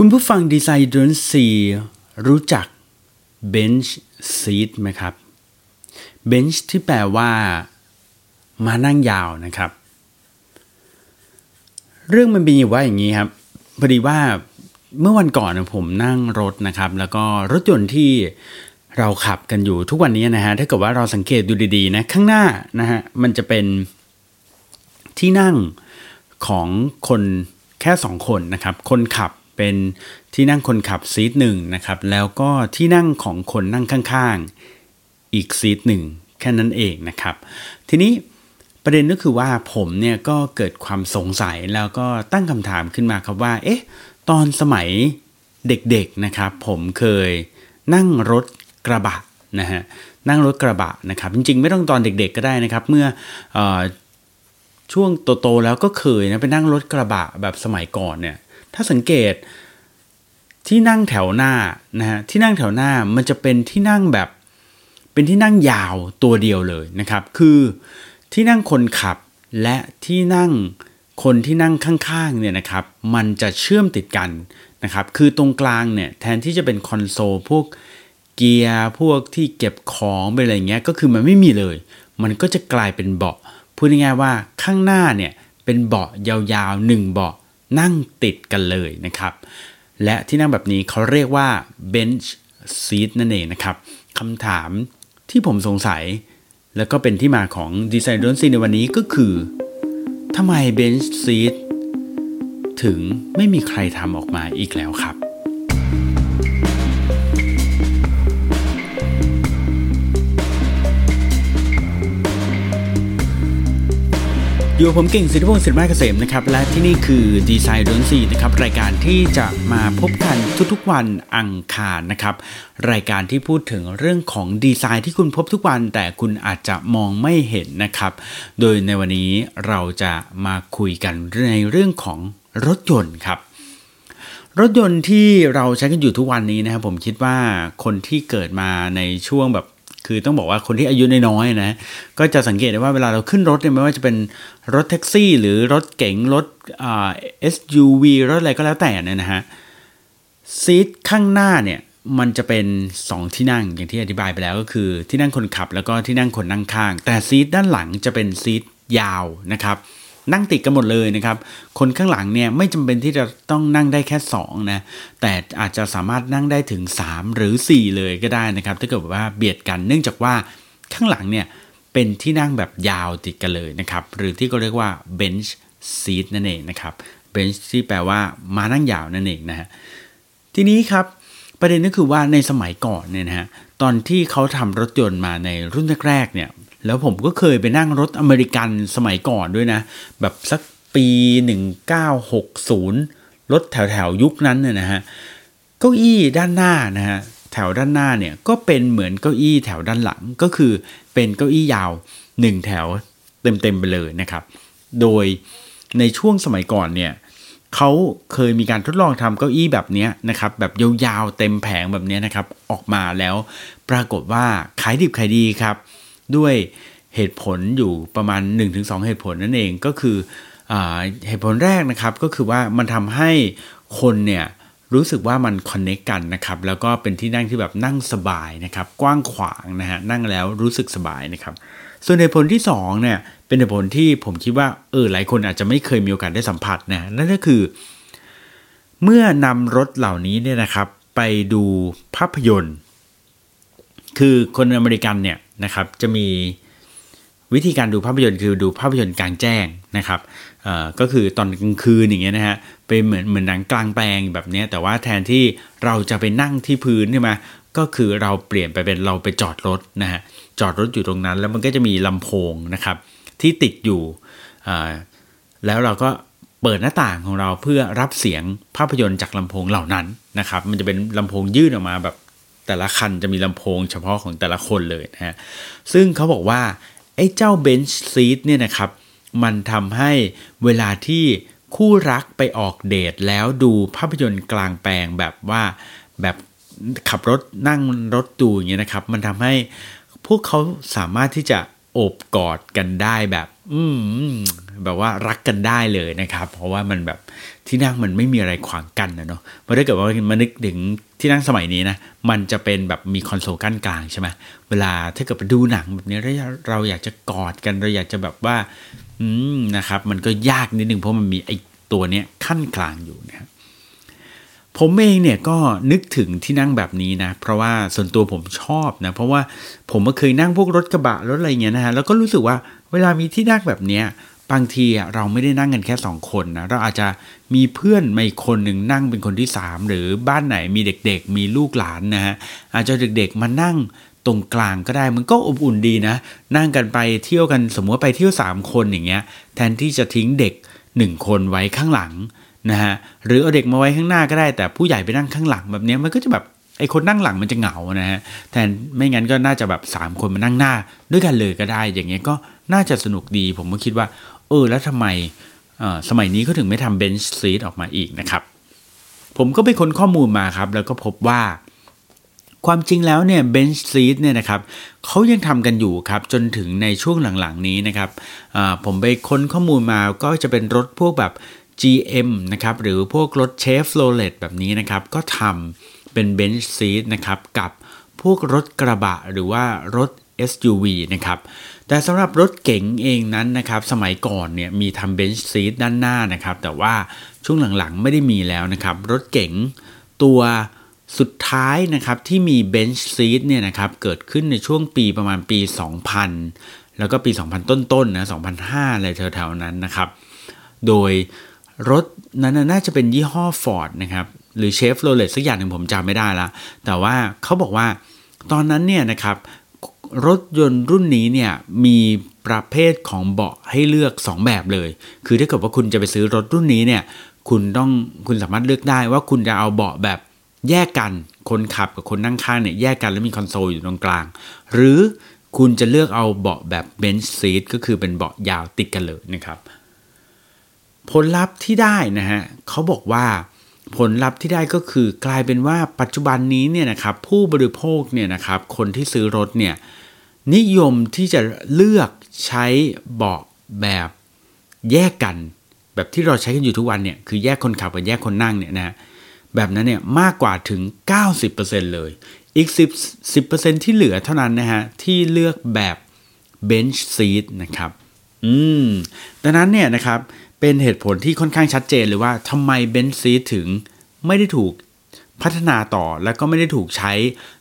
คุณผู้ฟังดีไซน์ดนซีรู้จัก bench seat ไหมครับ bench ที่แปลว่า มานั่งยาวนะครับ เรื่องมันเป็นอยู่ว่าอย่างนี้ครับ พอดีว่าเมื่อวันก่อนผมนั่งรถนะครับ แล้วก็รถยนต์ที่เราขับกันอยู่ทุกวันนี้นะฮะถ้าเกิดว่าเราสังเกตดูดีๆนะข้างหน้านะฮะมันจะเป็นที่นั่งของคนแค่สองคนนะครับ คนขับ เป็นที่นั่งคนขับซีทหนึ่งนะครับแล้วก็ที่นั่งของคนนั่งข้างๆ อีกซีทหนึ่งแค่นั้นเองนะครับ ทีนี้ประเด็นก็คือว่าผมเนี่ยก็เกิดความสงสัยแล้วก็ตั้งคำถามขึ้นมาครับว่า เอ๊ะ ตอนสมัยเด็กๆนะครับ ผมเคยนั่งรถกระบะนะฮะนั่งรถกระบะนะครับ จริงๆ ไม่ต้องตอนเด็กๆก็ได้นะครับ เมื่ออช่วงโตๆแล้วก็เคยนะไปนั่งรถกระบะแบบสมัยก่อนเนี่ย ถ้าสังเกตที่นั่งแถวหน้านะฮะที่นั่งแถวหน้ามันจะเป็นที่นั่งแบบเป็นที่นั่งยาวตัวเดียวเลยนะครับ คือที่นั่งคนขับและที่นั่งคนที่นั่งข้างๆเนี่ยนะครับ มันจะเชื่อมติดกันนะครับ คือตรงกลางเนี่ยแทนที่จะเป็นคอนโซลพวกเกียร์พวกที่เก็บของเป็นอะไรเงี้ยก็คือมันไม่มีเลย มันก็จะกลายเป็นเบาะพูดง่ายๆว่าข้างหน้าเนี่ยเป็นเบาะยาวๆหนึ่งเบาะ นั่งติดกันเลยนะครับ และที่นั่งแบบนี้เขาเรียกว่า bench seat นั่นเองนะครับคำถามที่ผมสงสัย แล้วก็เป็นที่มาของดีไซน์ดนซีในวันนี้ก็คือทำไม bench seat ถึงไม่มีใครทำออกมาอีกแล้วครับ อยู่ผมเก่งสิทธิพงศ์สิทธิมาเกษมนะครับ และที่นี่คือดีไซน์ดนซีนะครับ รายการที่จะมาพบกันทุกๆวันอังคารนะครับ รายการที่พูดถึงเรื่องของดีไซน์ที่คุณพบทุกวัน แต่คุณอาจจะมองไม่เห็นนะครับ โดยในวันนี้เราจะมาคุยกันในเรื่องของรถยนต์ครับรถยนต์ที่เราใช้กันอยู่ทุกวันนี้นะครับผมคิดว่าคนที่เกิดมาในช่วงแบบ คือต้องบอกว่าคนที่อายุน้อยๆนะ ก็จะสังเกตได้ว่าเวลาเราขึ้นรถเนี่ยไม่ว่าจะเป็นรถแท็กซี่ หรือรถเก๋งรถอ่า SUV รถอะไรก็แล้วแต่เนี่ยนะฮะซีทข้างหน้าเนี่ยมันจะเป็น 2 ที่นั่งอย่างที่อธิบายไปแล้วก็คือที่นั่งคนขับแล้วก็ที่นั่งคนนั่งข้าง แต่ซีทด้านหลังจะเป็นซีทยาวนะครับ นั่งติดกันหมดเลยนะครับ คนข้างหลังเนี่ยไม่จำเป็นที่จะต้องนั่งได้แค่2นะแต่อาจจะสามารถนั่งได้ถึง 3 หรือ 4 เลยก็ได้นะครับ ถ้าเกิดว่าเบียดกันเนื่องจากว่าข้างหลังเนี่ยเป็นที่นั่งแบบยาวติดกันเลยนะครับ หรือที่ก็เรียกว่า bench seat นั่นเองนะครับ bench ที่แปลว่ามานั่งยาวนั่นเองนะฮะทีนี้ครับประเด็นก็คือว่าในสมัยก่อนเนี่ยนะฮะตอนที่เขาทำรถยนต์มาในรุ่นแรกๆเนี่ย แล้วผมก็เคยไปนั่งรถอเมริกันสมัยก่อนด้วยนะ แบบสักปี 1960 รถแถวแถวยุคนั้นเนี่ยนะฮะเก้าอี้ด้านหน้านะฮะแถวด้านหน้าเนี่ยก็เป็นเหมือนเก้าอี้แถวด้านหลังก็คือเป็นเก้าอี้ยาว 1 แถวเต็มๆไปเลยนะครับ โดยในช่วงสมัยก่อนเนี่ยเขาเคยมีการทดลองทำเก้าอี้แบบนี้นะครับ แบบยาวๆเต็มแผงแบบนี้นะครับ ออกมาแล้วปรากฏว่าขายดิบขายดีครับ ด้วยเหตุผลอยู่ประมาณ 1-2 เหตุผลนั่นเองก็คืออเหตุผลแรกนะครับก็คือว่ามันทำให้คนเนี่ยรู้สึกว่ามันคอนเนคกันนะครับแล้วก็เป็นที่นั่งที่แบบนั่งสบายนะครับกว้างขวางนะฮะนั่งแล้วรู้สึกสบายนะครับส่วนเหตุผลที่2เนี่ยเป็นเหตุผลที่ผมคิดว่าเออหลายคนอาจจะไม่เคยมีโอกาสได้สัมผัสนะนั่นก็คือ เมื่อนำรถเหล่านี้เนี่ยนะครับไปดูภาพยนตร์ คือคนอเมริกันเนี่ยนะครับจะมีวิธีการดูภาพยนตร์คือดูภาพยนตร์กลางแจ้งนะครับก็คือตอนกลางคืนอย่างเงี้ยนะฮะเป็นเหมือนเหมือนหนังกลางแปลงแบบนี้แต่ว่าแทนที่เราจะไปนั่งที่พื้นใช่ไหมก็คือเราเปลี่ยนไปเป็นเราไปจอดรถนะฮะจอดรถอยู่ตรงนั้น แล้วมันก็จะมีลำโพงนะครับที่ติดอยู่แล้วเราก็เปิดหน้าต่างของเราเพื่อรับเสียงภาพยนตร์จากลำโพงเหล่านั้นนะครับมันจะเป็นลำโพงยื่นออกมาแบบ แต่ละคันจะมีลำโพงเฉพาะของแต่ละคนเลยนะฮะซึ่งเขาบอกว่าไอ้เจ้าเบนช์ซีทเนี่ยนะครับ มันทำให้เวลาที่คู่รักไปออกเดทแล้วดูภาพยนตร์กลางแปลงแบบว่าแบบขับรถนั่งรถดูอย่างเงี้ยนะครับ มันทำให้พวกเขาสามารถที่จะโอบกอดกันได้แบบ อืมแบบว่ารักกันได้เลยนะครับ เพราะว่ามันแบบที่นั่งมันไม่มีอะไรขวางกันนะเนาะพอถ้าเกิดว่ามานึกถึงที่นั่งสมัยนี้นะมันจะเป็นแบบมีคอนโซลกั้นกลางใช่ไหมเวลาถ้าเกิดไปดูหนังแบบนี้เราอยากจะกอดกันเราอยากจะแบบว่า อืมนะครับ มันก็ยากนิดนึงเพราะมันมีไอ้ตัวเนี้ยขั้นกลางอยู่นะครับผมเองเนี่ยก็นึกถึงที่นั่งแบบนี้นะ เพราะว่าส่วนตัวผมชอบนะ เพราะว่าผมก็เคยนั่งพวกรถกระบะรถอะไรเงี้ยนะฮะแล้วก็รู้สึกว่า เวลามีที่นั่งแบบเนี้ยบางทีเราไม่ได้นั่งกันแค่ 2 คนนะเราอาจจะมีเพื่อนมาอีกคนหนึ่งนั่งเป็นคนที่ 3 หรือบ้านไหนมีเด็กๆ มีลูกหลานนะฮะอาจจะเด็กๆมานั่งตรงกลางก็ได้มันก็อบอุ่นดีนะ นั่งกันไปเที่ยวกันสมมติไปเที่ยว 3 คนอย่างเงี้ยแทนที่จะทิ้งเด็ก 1 คนไว้ข้างหลังนะฮะหรือเอาเด็กมาไว้ข้างหน้าก็ได้ แต่ผู้ใหญ่ไปนั่งข้างหลังแบบนี้มันก็จะแบบไอ้คนนั่งหลังมันจะเหงานะฮะแทนไม่งั้นก็น่าจะแบบ 3 คนมานั่งหน้า ด้วยกันเลยก็ได้อย่างเงี้ยก็ น่าจะสนุกดีผมก็คิดว่า เออ แล้วทำไมสมัยนี้เขาถึงไม่ทำเบนช์ซีทออกมาอีกนะครับ ผมก็ไปค้นข้อมูลมาครับ แล้วก็พบว่า ความจริงแล้วเนี่ยเบนช์ซีทเนี่ยนะครับเขายังทำกันอยู่ครับ จนถึงในช่วงหลังๆนี้นะครับผมไปค้นข้อมูลมาก็จะเป็นรถพวกแบบ GM นะครับหรือพวกรถเชฟโรเลตแบบนี้นะครับ ก็ทำเป็นเบนช์ซีทนะครับกับพวกรถกระบะหรือว่ารถ SUV นะครับแต่สำหรับรถเก๋งเองนั้นนะครับสมัยก่อนเนี่ยมีทำเบนช์ซีทด้านหน้านะครับแต่ว่าช่วงหลังๆไม่ได้มีแล้วนะครับรถเก๋งตัวสุดท้ายนะครับที่มีเบนช์ซีทเนี่ยนะครับเกิดขึ้นในช่วงปีประมาณปี 2000 แล้วก็ปี 2000 ต้นๆนนะ2005อะไรแถวๆนั้นนะครับโดยรถนั้นน่าจะเป็นยี่ห้อ Ford นะครับหรือเชฟโรเลตสักอย่างหนึ่งผมจำไม่ได้ละแต่ว่าเขาบอกว่าตอนนั้นเนี่ยนะครับ รถยนต์รุ่นนี้เนี่ยมีประเภทของเบาะให้เลือก 2 แบบเลย คือถ้าเกิดว่าคุณจะไปซื้อรถรุ่นนี้เนี่ย คุณต้องคุณสามารถเลือกได้ว่าคุณจะเอาเบาะแบบแยกกัน คนขับกับคนนั่งข้างเนี่ยแยกกันแล้วมีคอนโซลอยู่ตรงกลาง หรือคุณจะเลือกเอาเบาะแบบเบนช์ซีทก็คือเป็นเบาะยาวติดกันเลยนะครับ ผลลัพธ์ที่ได้นะฮะเขาบอกว่า ผลลัพธ์ที่ได้ก็คือกลายเป็นว่าปัจจุบันนี้เนี่ยนะครับผู้บริโภคเนี่ยนะครับคนที่ซื้อรถเนี่ยนิยมที่จะเลือกใช้เบาะแบบแยกกัน แบบที่เราใช้กันอยู่ทุกวันเนี่ยคือแยกคนขับกับแยกคนนั่งเนี่ยนะแบบนั้นเนี่ยมากกว่าถึง 90%เลย อีก 10 10%ที่เหลือเท่านั้นนะฮะที่เลือกแบบ bench seat นะครับอืมดังนั้นเนี่ยนะครับ เป็นเหตุผลที่ค่อนข้างชัดเจนเลยว่าทำไมเบนซ์ซีถึงไม่ได้ถูกพัฒนาต่อและก็ไม่ได้ถูกใช้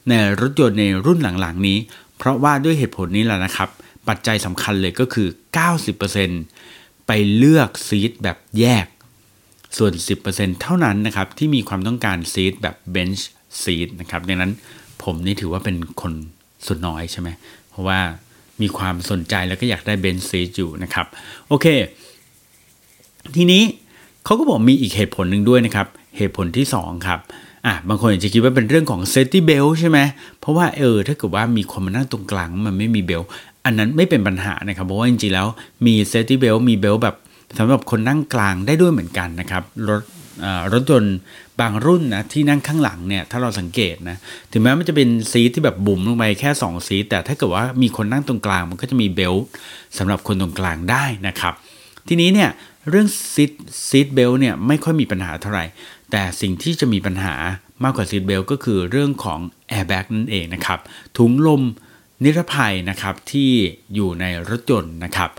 ในรถยนต์ในรุ่นหลังๆนี้ เพราะว่าด้วยเหตุผลนี้แหละนะครับ ปัจจัยสำคัญเลยก็คือ 90%ไปเลือกซีทแบบแยก ส่วน 10%เท่านั้นนะครับที่มีความต้องการ seat แบบ bench seat นะครับดังนั้นผมนี่ถือว่าเป็นคนส่วนน้อยใช่ไหมเพราะว่ามีความสนใจแล้วก็อยากได้ bench seat อยู่นะครับ โอเค ทีนี้เขาก็บอกมีอีกเหตุผลหนึ่งด้วยนะครับเหตุผลที่2ครับอะบางคนอาจจะคิดว่าเป็นเรื่องของ safety belt ใช่ไหมเพราะว่าเออถ้าเกิดว่ามีคนมานั่งตรงกลางมันไม่มี belt อันนั้นไม่เป็นปัญหานะครับเพราะว่าจริงๆแล้วมี safety belt มี belt แบบสำหรับคนนั่งกลางได้ด้วยเหมือนกันนะครับรถรถยนต์บางรุ่นนะที่นั่งข้างหลังเนี่ยถ้าเราสังเกตนะถึงแม้มันจะเป็น seat ที่แบบบุ๋มลงไปแค่2 seat แต่ถ้าเกิดว่ามีคนนั่งตรงกลางมันก็จะมี belt สำหรับคนตรงกลางได้นะครับ ทีนี้เนี่ย เรื่อง seat seat belt เนี่ยไม่ค่อยมีปัญหาเท่าไหร่ แต่สิ่งที่จะมีปัญหามากกว่า seat belt ก็คือเรื่องของแอร์แบ็กนั่นเองนะครับ ถุงลมนิรภัยนะครับที่อยู่ในรถยนต์นะครับ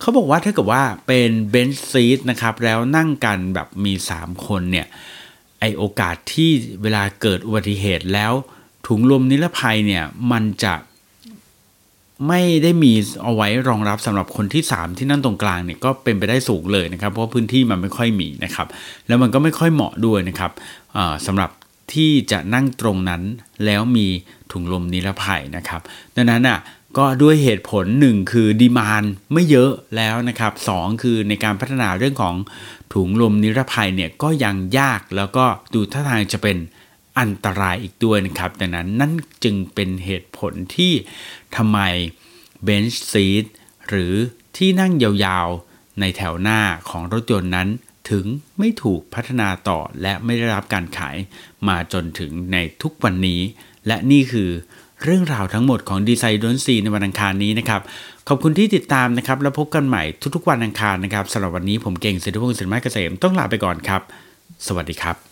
เขาบอกว่าถ้าเกิดว่าเป็นเบนซ์ซีทนะครับแล้วนั่งกันแบบมี 3 คนเนี่ยไอโอกาสที่เวลาเกิดอุบัติเหตุแล้วถุงลมนิรภัยเนี่ยมันจะ ไม่ได้มีเอาไว้รองรับสำหรับคนที่ 3 ที่นั่งตรงกลางเนี่ยก็เป็นไปได้สูงเลยนะครับ เพราะพื้นที่มันไม่ค่อยมีนะครับ แล้วมันก็ไม่ค่อยเหมาะด้วยนะครับสำหรับที่จะนั่งตรงนั้นแล้วมีถุงลมนิรภัยนะครับ ดังนั้นอะก็ด้วยเหตุผลหนึ่งคือดีมานไม่เยอะแล้วนะครับสองคือในการพัฒนาเรื่องของถุงลมนิรภัยเนี่ยก็ยังยากแล้วก็ดูท่าทางจะเป็น อันตรายอีกด้วยนะครับ ดังนั้นนั่นจึงเป็นเหตุผลที่ทำไมเบนช์ซีทหรือที่นั่งยาวๆ ในแถวหน้าของรถยนต์นั้น ถึงไม่ถูกพัฒนาต่อและไม่ได้รับการขายมาจนถึงในทุกวันนี้ และนี่คือเรื่องราวทั้งหมดของดีไซน์ดนซีในวันอังคารนี้นะครับ ขอบคุณที่ติดตามนะครับ แล้วพบกันใหม่ทุกๆวันอังคารนะครับสำหรับวันนี้ผมเก่งเศรษฐพงศ์สินไม้เกษมต้องลาไปก่อนครับ สวัสดีครับ